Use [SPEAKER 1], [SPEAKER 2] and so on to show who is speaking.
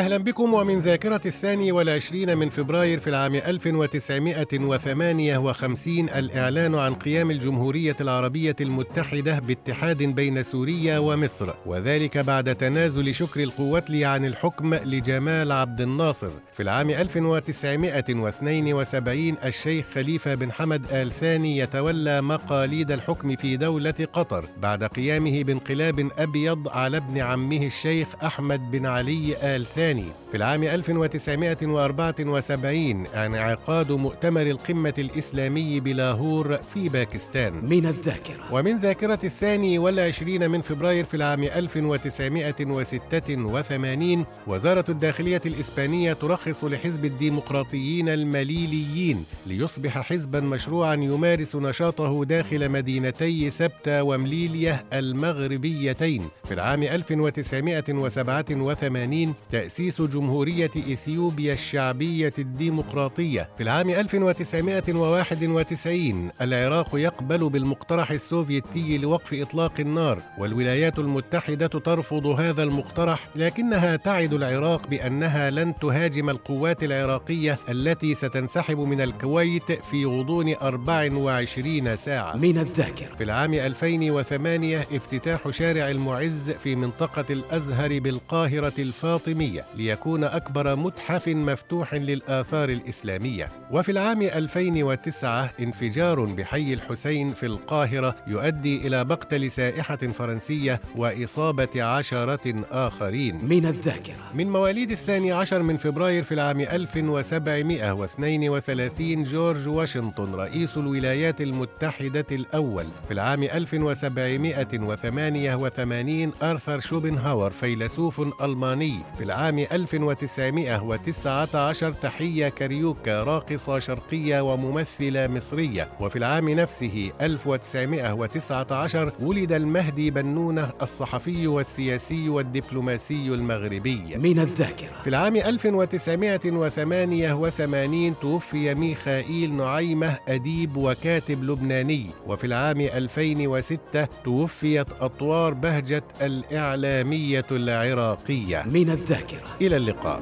[SPEAKER 1] أهلا بكم ومن ذاكرة الثاني والعشرين من فبراير في العام 1958 الإعلان عن قيام الجمهورية العربية المتحدة باتحاد بين سوريا ومصر وذلك بعد تنازل شكر القوتلي عن الحكم لجمال عبد الناصر. في العام 1972 الشيخ خليفة بن حمد آل ثاني يتولى مقاليد الحكم في دولة قطر بعد قيامه بانقلاب أبيض على ابن عمه الشيخ أحمد بن علي آل ثاني. الثاني في العام 1974 انعقاد مؤتمر القمة الإسلامي بلاهور في باكستان.
[SPEAKER 2] من الذاكرة.
[SPEAKER 1] ومن ذاكرة الثاني والعشرين من فبراير في العام 1986 وزارة الداخلية الإسبانية ترخص لحزب الديمقراطيين المليليين ليصبح حزبا مشروعا يمارس نشاطه داخل مدينتي سبتة ومليلية المغربيتين. في العام 1987 تأسيس جمهورية إثيوبيا الشعبية الديمقراطية في العام 1991 العراق يقبل بالمقترح السوفيتي لوقف إطلاق النار والولايات المتحدة ترفض هذا المقترح لكنها تعد العراق بأنها لن تهاجم القوات العراقية التي ستنسحب من الكويت في غضون 24 ساعة.
[SPEAKER 2] من الذاكرة.
[SPEAKER 1] في العام 2008 افتتاح شارع المعز في منطقة الأزهر بالقاهرة الفاطمية. ليكون أكبر متحف مفتوح للآثار الإسلامية. وفي العام 2009 انفجار بحي الحسين في القاهرة يؤدي إلى مقتل سائحة فرنسية وإصابة عشرة آخرين.
[SPEAKER 2] من الذاكرة.
[SPEAKER 1] من مواليد الثاني عشر من فبراير في العام 1732 جورج واشنطن رئيس الولايات المتحدة الأول. في العام 1788 آرثر شوبنهاور فيلسوف ألماني. في العام 1919 تحية كاريوكا راقصة شرقية وممثلة مصرية. وفي العام نفسه 1919 ولد المهدي بنونة الصحفي والسياسي والدبلوماسي المغربي.
[SPEAKER 2] من الذاكرة.
[SPEAKER 1] في العام 1988 توفي ميخائيل نعيمة أديب وكاتب لبناني. وفي العام 2006 توفيت أطوار بهجة الإعلامية العراقية.
[SPEAKER 2] من الذاكرة.
[SPEAKER 1] إلى اللقاء.